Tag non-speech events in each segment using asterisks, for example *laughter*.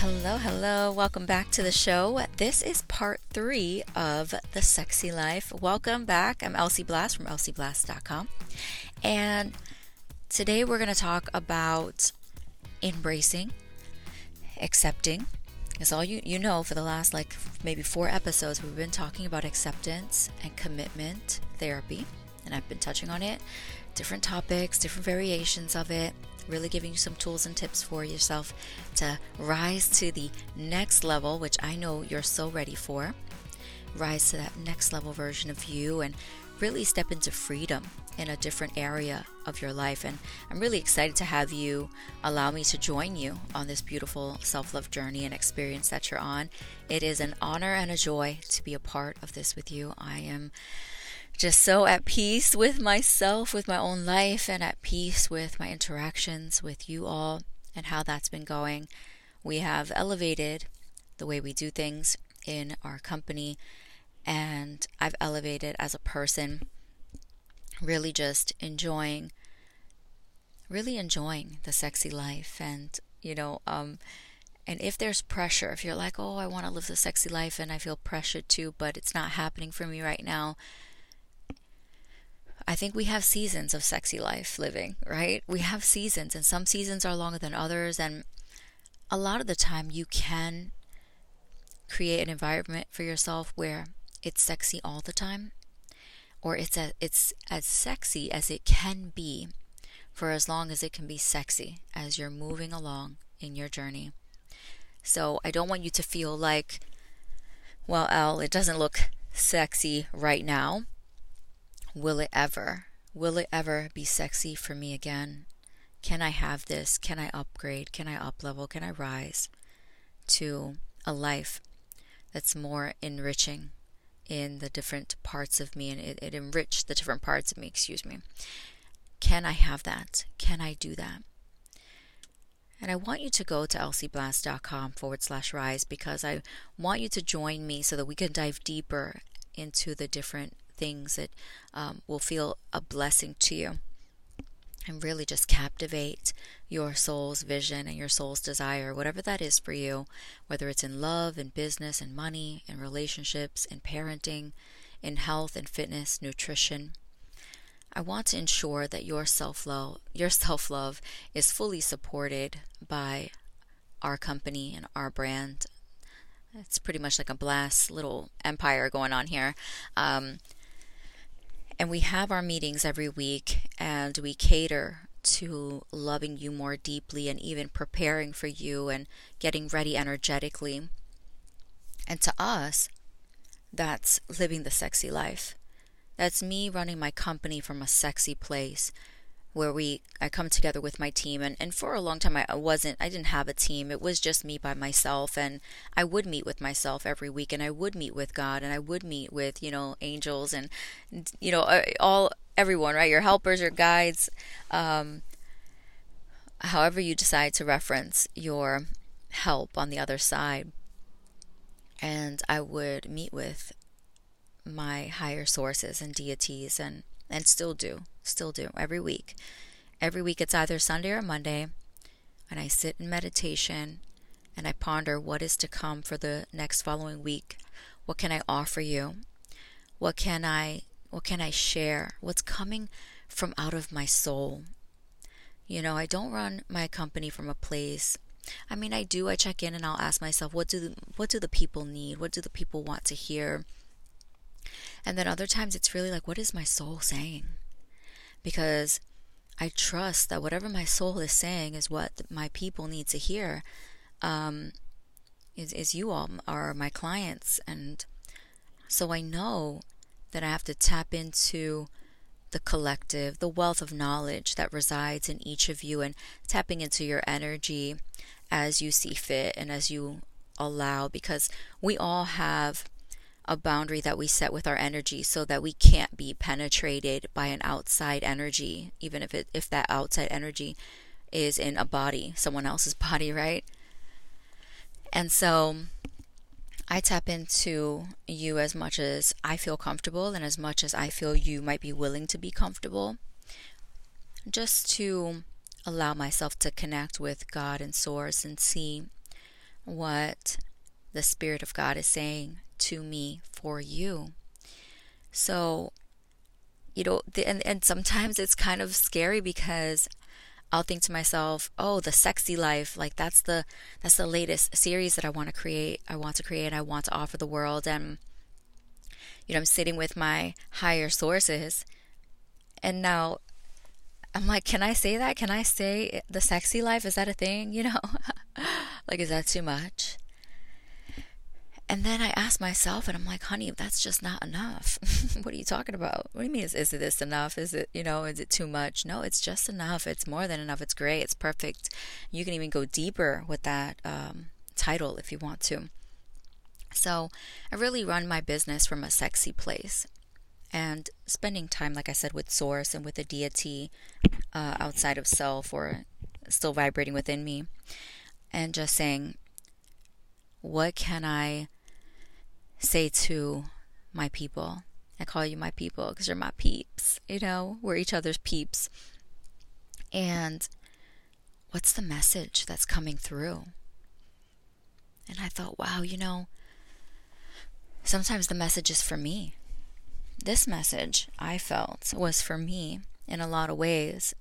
Hello, hello. Welcome back to the show. This is part three of The Sexy Life. Welcome back. I'm Elsie Blast from elsieblast.com. And today we're going to talk about embracing, accepting. As all you, you know, for the last like maybe four episodes, we've been talking about acceptance and commitment therapy. And I've been touching on it, different topics, different variations of it really giving you some tools and tips for yourself to rise to the next level, which I know you're so ready for. Rise to that next level version of you and really step into freedom in a different area of your life. And I'm really excited to have you allow me to join you on this beautiful self love journey and experience that you're on. It is an honor and a joy to be a part of this with you. I am just so at peace with myself, with my own life, and at peace with my interactions with you all and how that's been going. We have elevated the way we do things in our company, and I've elevated as a person, really just enjoying, really enjoying the sexy life. And, you know, um, and if there's pressure, if you're like, oh, I want to live the sexy life and I feel pressured too, but it's not happening for me right now, I think we have seasons of sexy life living, right? We have seasons, and some seasons are longer than others. And a lot of the time, you can create an environment for yourself where it's sexy all the time, or it's a, it's as sexy as it can be for as long as it can be sexy as you're moving along in your journey. So I don't want you to feel like, well, Elle, it doesn't look sexy right now. Will it ever? Will it ever be sexy for me again? Can I have this? Can I upgrade? Can I up level? Can I rise to a life that's more enriching in the different parts of me and it, it enriched the different parts of me, excuse me. Can I have that? Can I do that? And I want you to go to elsieblast.com forward slash rise because I want you to join me so that we can dive deeper into the different things that um, will feel a blessing to you and really just captivate your soul's vision and your soul's desire, whatever that is for you, whether it's in love, in business, in money, in relationships, in parenting, in health and fitness, nutrition. I want to ensure that your self-love, your self-love is fully supported by our company and our brand. It's pretty much like a blast little empire going on here. Um, and we have our meetings every week and we cater to loving you more deeply and even preparing for you and getting ready energetically. And to us, that's living the sexy life. That's me running my company from a sexy place where we I come together with my team and, and for a long time I wasn't I didn't have a team. It was just me by myself and I would meet with myself every week and I would meet with God and I would meet with, you know, angels and you know, uh, all everyone, right? Your helpers, your guides, um, however you decide to reference your help on the other side. And I would meet with my higher sources and deities and and still do, still do every week. Every week it's either Sunday or Monday, and I sit in meditation and I ponder what is to come for the next following week. What can I offer you? What can I what can I share? What's coming from out of my soul? You know, I don't run my company from a place I mean, I do. I check in and I'll ask myself, what do the, what do the people need? What do the people want to hear? And then other times it's really like, what is my soul saying? Because I trust that whatever my soul is saying is what my people need to hear. Um, is, is you all are my clients. And so I know that I have to tap into the collective, the wealth of knowledge that resides in each of you, and tapping into your energy as you see fit and as you allow, because we all have a boundary that we set with our energy so that we can't be penetrated by an outside energy even if it if that outside energy is in a body someone else's *laughs* body right? And so I tap into you as much as I feel comfortable and as much as I feel you might be willing to be comfortable just to allow myself to connect with God and source and see what the Spirit of God is saying to me for you. So, you know, and, and sometimes it's kind of scary because I'll think to myself, "Oh, the sexy life, like that's the that's the latest series that I want to create. I want to create, I want to offer the world." And you know, I'm sitting with my higher sources and now I'm like, "Can I say that? Can I say the sexy life? Is that a thing, *laughs* you know? like is that too much?" And then I ask myself, and I'm like, honey, that's just not enough. *laughs* what are you talking about? What do you mean? Is, is this enough? Is it, you know, is it too much? No, it's just enough. It's more than enough. It's great. It's perfect. You can even go deeper with that um, title if you want to. So I really run my business from a sexy place. And spending time, like I said, with Source and with the deity uh, outside of self or still vibrating within me, and just saying, what can I say to my people. I call you my people because you're my peeps. You know, we're each other's peeps. And what's the message that's coming through? And I thought, wow, you know, sometimes the message is for me. This message I felt was for me in a lot of ways,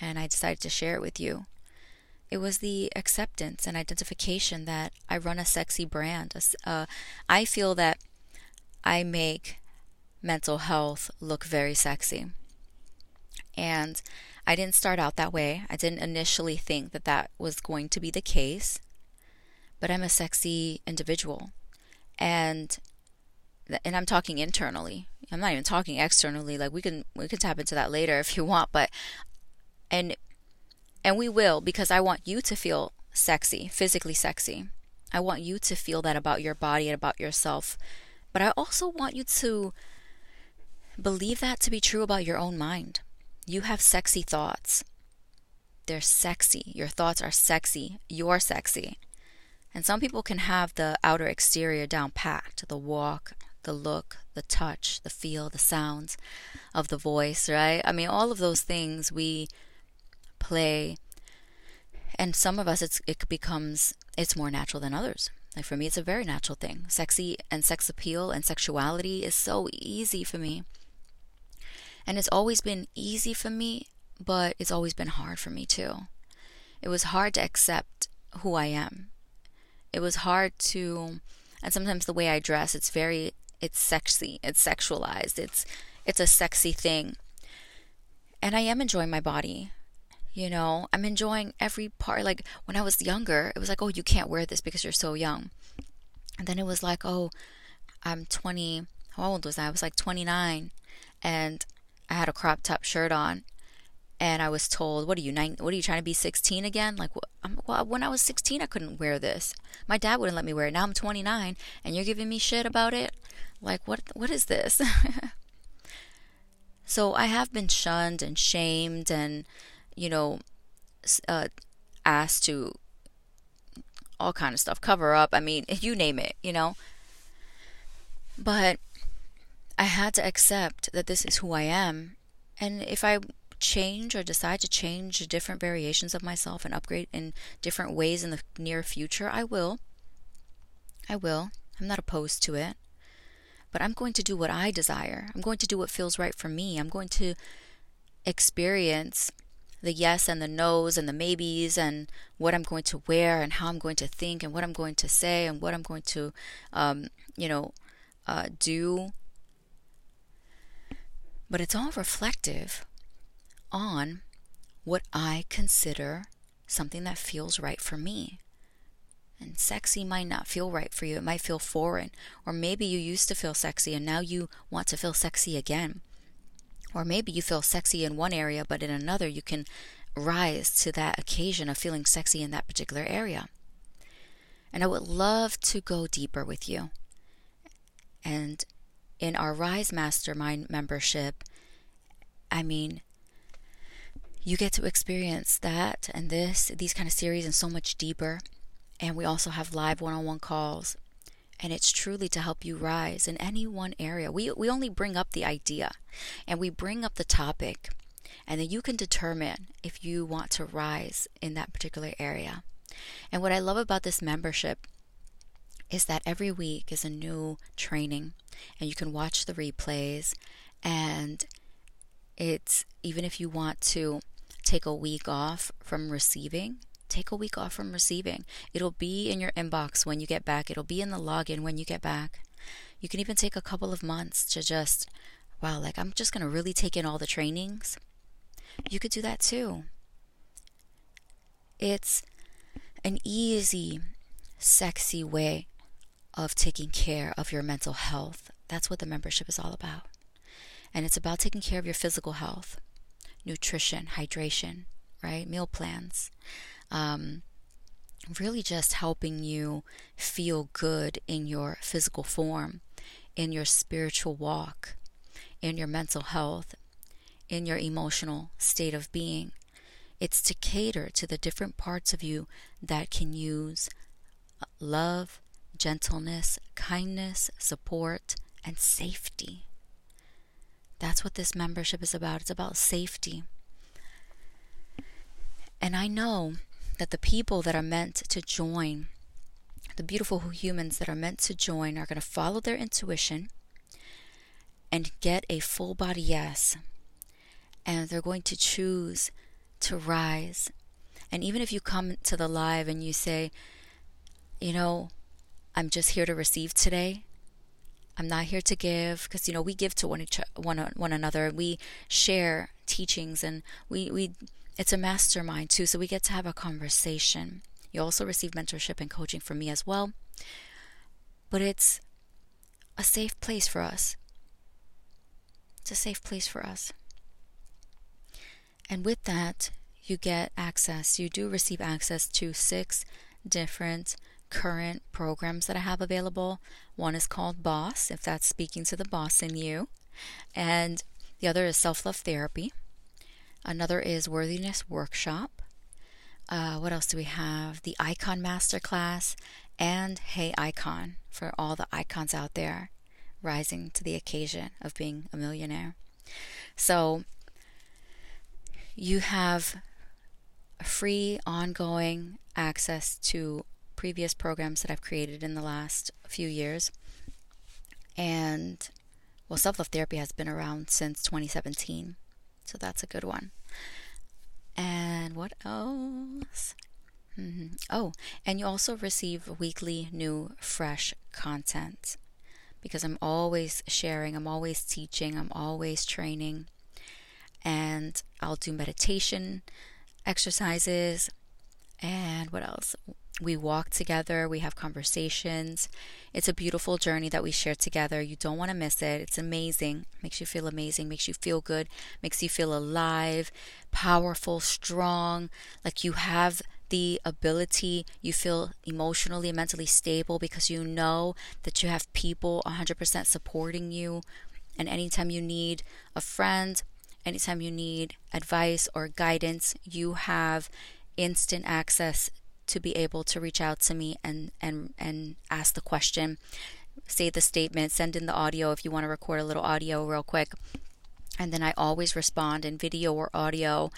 and I decided to share it with you. It was the acceptance and identification that I run a sexy brand. Uh, I feel that I make mental health look very sexy. And I didn't start out that way. I didn't initially think that that was going to be the case. But I'm a sexy individual. And and I'm talking internally. I'm not even talking externally. Like we can we can tap into that later if you want, but and and we will because I want you to feel sexy, physically sexy. I want you to feel that about your body and about yourself. But I also want you to believe that to be true about your own mind. You have sexy thoughts. They're sexy. Your thoughts are sexy. You're sexy. And some people can have the outer exterior down packed the walk, the look, the touch, the feel, the sounds of the voice, right? I mean, all of those things we play. And some of us it's it becomes it's more natural than others. Like for me it's a very natural thing. Sexy and sex appeal and sexuality is so easy for me. And it's always been easy for me but it's always been hard for me too. It was hard to accept who i am. It was hard to and sometimes the way i dress it's very it's sexy it's sexualized it's it's a sexy thing. And i am enjoying my body you know, I'm enjoying every part. Like when I was younger, it was like, oh, you can't wear this because you're so young. And then it was like, oh, I'm 20. How old was I? I was like 29. And I had a crop top shirt on. And I was told, what are you, nine, what are you trying to be 16 again? Like, well, when I was 16, I couldn't wear this. My dad wouldn't let me wear it. Now I'm 29 and you're giving me shit about it? Like, what, what is this? *laughs* so I have been shunned and shamed and, you know, uh, asked to all kind of stuff, cover up. I mean, *laughs* you name it, you know. But I had to accept that this is who I am, and if I change or decide to change different variations of myself and upgrade in different ways in the near future, I will. I will. I'm not opposed to it. But I'm going to do what I desire. I'm going to do what feels right for me. I'm going to experience the yes and the no's and the maybes and what I'm going to wear and how I'm going to think and what I'm going to say and what I'm going to, um, you know, uh, do. But it's all reflective on what I consider something that feels right for me. And sexy might not feel right for you. It might feel foreign. Or maybe you used to feel sexy and now you want to feel sexy again. Or maybe you feel sexy in one area, but in another you can rise to that occasion of feeling sexy in that particular area. And I would love to go deeper with you. And in our Rise Mastermind membership, I mean, you get to experience that and this, these kind of series, and so much deeper. And we also have live one on one calls and it's truly to help you rise in any one area. We, we only bring up the idea and we bring up the topic, and then you can determine if you want to rise in that particular area. And what I love about this membership is that every week is a new training and you can watch the replays and it's even if you want to take a week off from receiving take a week off from receiving it'll be in your inbox when you get back it'll be in the login when you get back you can even take a couple of months to just wow like i'm just going to really take in all the trainings you could do that too it's an easy sexy way of taking care of your mental health. That's what the membership is all about. And it's about taking care of your physical health, nutrition, hydration, right? Meal plans. Um, really just helping you feel good in your physical form, in your spiritual walk, in your mental health, in your emotional state of being. It's to cater to the different parts of you that can use love, gentleness, kindness, support, and safety. That's what this membership is about. It's about safety. And I know that the people that are meant to join, the beautiful humans that are meant to join, are going to follow their intuition and get a full body yes. And they're going to choose to rise. And even if you come to the live and you say, you know, I'm just here to receive today. I'm not here to give because you know we give to one each one one another. And we share teachings and we we it's a mastermind too, so we get to have a conversation. You also receive mentorship and coaching from me as well. But it's a safe place for us. It's a safe place for us. And with that, you get access. You do receive access to six different current programs that I have available. One is called Boss, if that's speaking to the boss in you, and the other is Self Love Therapy. Another is Worthiness Workshop. Uh, what else do we have? The Icon Masterclass and Hey Icon for all the icons out there rising to the occasion of being a millionaire. So you have free ongoing access to previous programs that I've created in the last few years. And well, self love therapy has been around since 2017. So that's a good one. And what else? Mm-hmm. Oh, and you also receive weekly new, fresh content because I'm always sharing, I'm always teaching, I'm always training. And I'll do meditation exercises. And what else? we walk together, we have conversations. It's a beautiful journey that we share together. You don't want to miss it. It's amazing. Makes you feel amazing, makes you feel good, makes you feel alive, powerful, strong, like you have the ability, you feel emotionally and mentally stable because you know that you have people 100% supporting you. And anytime you need a friend, anytime you need advice or guidance, you have instant access to be able to reach out to me and and and ask the question say the statement send in the audio if you want to record a little audio real quick. And then i always respond in video or audio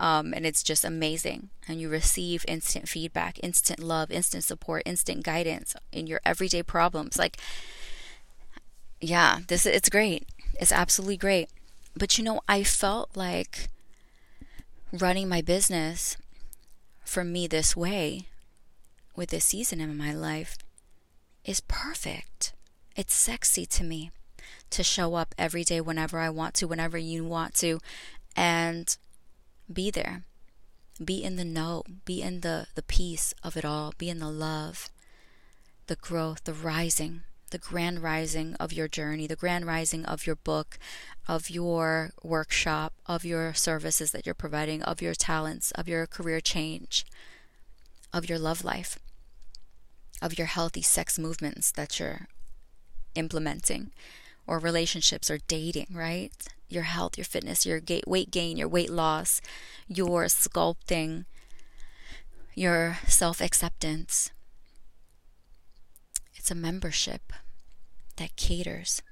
um, and it's just amazing. And you receive instant feedback instant love instant support instant guidance in your everyday problems. Like yeah this it's great. It's absolutely great. But you know i felt like running my business for me this way with this season in my life is perfect. It's sexy to me to show up every day whenever I want to, whenever you want to, and be there. Be in the know, be in the, the peace of it all, be in the love, the growth, the rising, the grand rising of your journey, the grand rising of your book, of your workshop, of your services that you're providing, of your talents, of your career change, of your love life, of your healthy sex movements that you're implementing, or relationships or dating, right? Your health, your fitness, your weight gain, your weight loss, your sculpting, your self acceptance. It's a membership that caters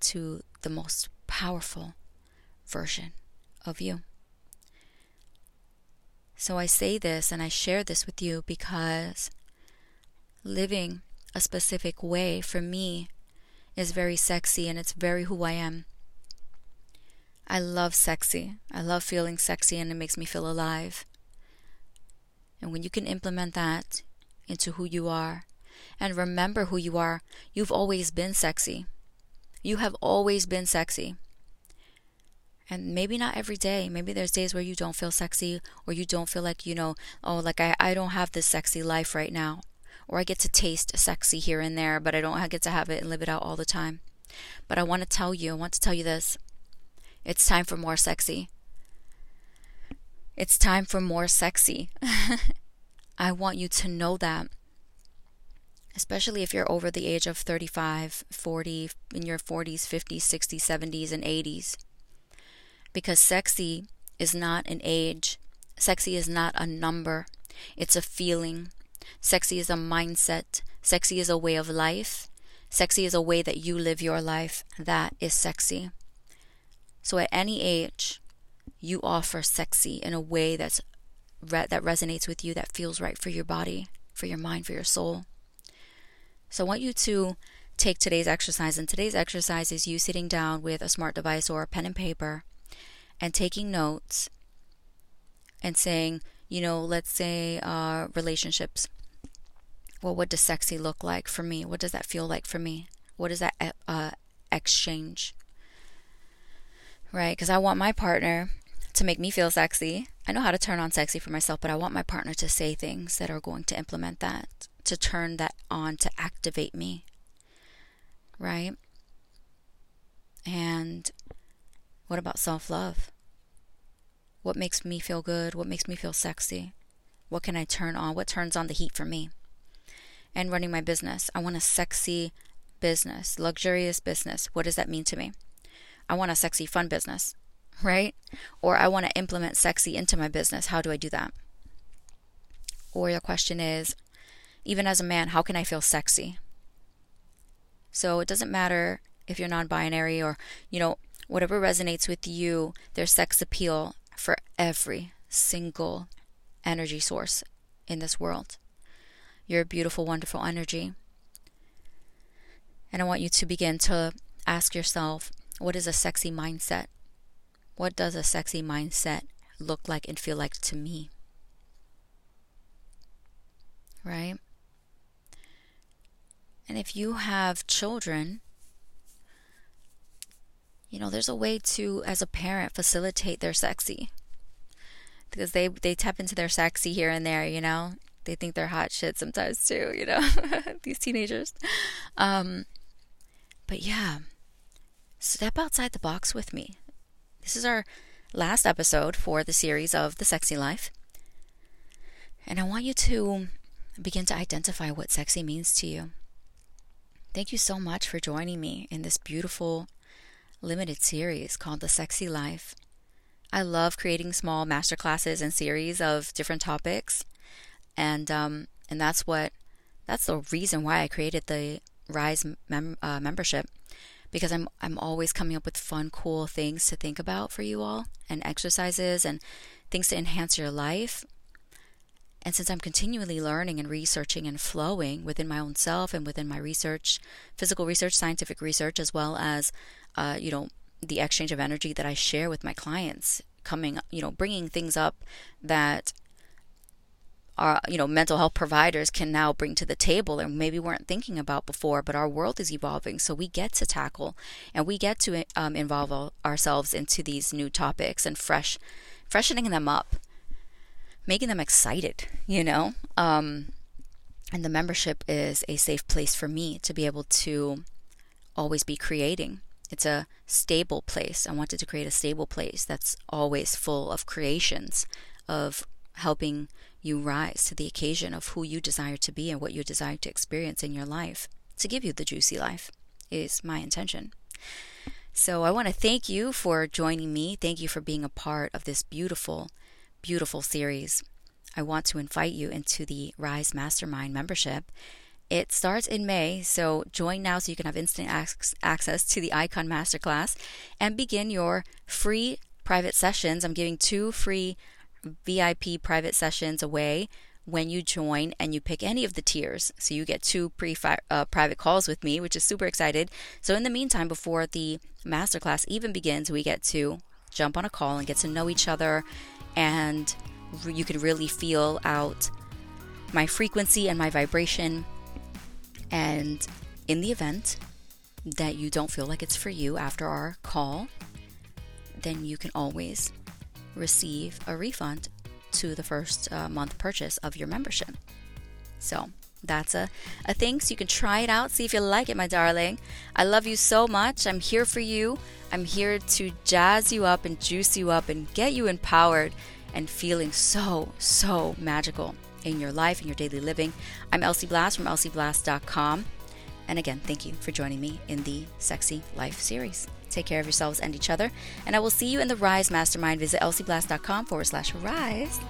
to the most powerful version of you. So I say this and I share this with you because living a specific way for me is very sexy and it's very who I am. I love sexy. I love feeling sexy and it makes me feel alive. And when you can implement that into who you are and remember who you are, you've always been sexy. You have always been sexy. And maybe not every day. Maybe there's days where you don't feel sexy or you don't feel like, you know, oh, like I, I don't have this sexy life right now. Or I get to taste sexy here and there, but I don't get to have it and live it out all the time. But I want to tell you, I want to tell you this. It's time for more sexy. It's time for more sexy. *laughs* I want you to know that especially if you're over the age of 35, 40, in your 40s, 50s, 60s, 70s, and 80s. Because sexy is not an age, sexy is not a number, it's a feeling. Sexy is a mindset, sexy is a way of life, sexy is a way that you live your life. That is sexy. So at any age, you offer sexy in a way that's that resonates with you, that feels right for your body, for your mind, for your soul. So I want you to take today's exercise, and today's exercise is you sitting down with a smart device or a pen and paper and taking notes and saying, you know, let's say uh, relationships. Well, what does sexy look like for me? What does that feel like for me? What is that uh, exchange? Right? Because I want my partner to make me feel sexy. I know how to turn on sexy for myself, but I want my partner to say things that are going to implement that to turn that on, to activate me. Right? And what about self love? What makes me feel good? What makes me feel sexy? What can I turn on? What turns on the heat for me? And running my business. I want a sexy business, luxurious business. What does that mean to me? I want a sexy, fun business, right? Or I want to implement sexy into my business. How do I do that? Or your question is, even as a man, how can I feel sexy? So it doesn't matter if you're non binary or, you know, whatever resonates with you, there's sex appeal for every single energy source in this world. You're a beautiful, wonderful energy. And I want you to begin to ask yourself what is a sexy mindset? What does a sexy mindset look like and feel like to me? Right? And if you have children, you know, there's a way to, as a parent, facilitate their sexy. Because they, they tap into their sexy here and there, you know? They think they're hot shit sometimes too, you know? *laughs* These teenagers. Um, but yeah, step outside the box with me. This is our last episode for the series of The Sexy Life. And I want you to begin to identify what sexy means to you. Thank you so much for joining me in this beautiful limited series called The Sexy Life. I love creating small masterclasses and series of different topics, and um, and that's what that's the reason why I created the Rise mem- uh, membership because I'm I'm always coming up with fun, cool things to think about for you all, and exercises and things to enhance your life and since I'm continually learning and researching and flowing within my own self and within my research, physical research, scientific research, as well as, uh, you know, the exchange of energy that I share with my clients, coming, you know, bringing things up that our, you know, mental health providers can now bring to the table and maybe weren't thinking about before, but our world is evolving. So we get to tackle and we get to um, involve ourselves into these new topics and fresh, freshening them up making them excited, you know? Um, and the membership is a safe place for me to be able to always be creating. It's a stable place. I wanted to create a stable place that's always full of creations, of helping you rise to the occasion of who you desire to be and what you desire to experience in your life. To give you the juicy life is my intention. So I want to thank you for joining me. Thank you for being a part of this beautiful beautiful series. I want to invite you into the Rise Mastermind membership. It starts in May, so join now so you can have instant access to the Icon Masterclass and begin your free private sessions. I'm giving two free VIP private sessions away when you join and you pick any of the tiers. So you get two pre uh, private calls with me, which is super excited. So in the meantime, before the masterclass even begins, we get to jump on a call and get to know each other, and you can really feel out my frequency and my vibration. And in the event that you don't feel like it's for you after our call, then you can always receive a refund to the first uh, month purchase of your membership. So that's a, a thing. So you can try it out, see if you like it, my darling. I love you so much. I'm here for you. I'm here to jazz you up and juice you up and get you empowered and feeling so, so magical in your life, in your daily living. I'm Elsie Blast from elsieblast.com. And again, thank you for joining me in the Sexy Life series. Take care of yourselves and each other. And I will see you in the Rise Mastermind. Visit elsieblast.com forward slash rise.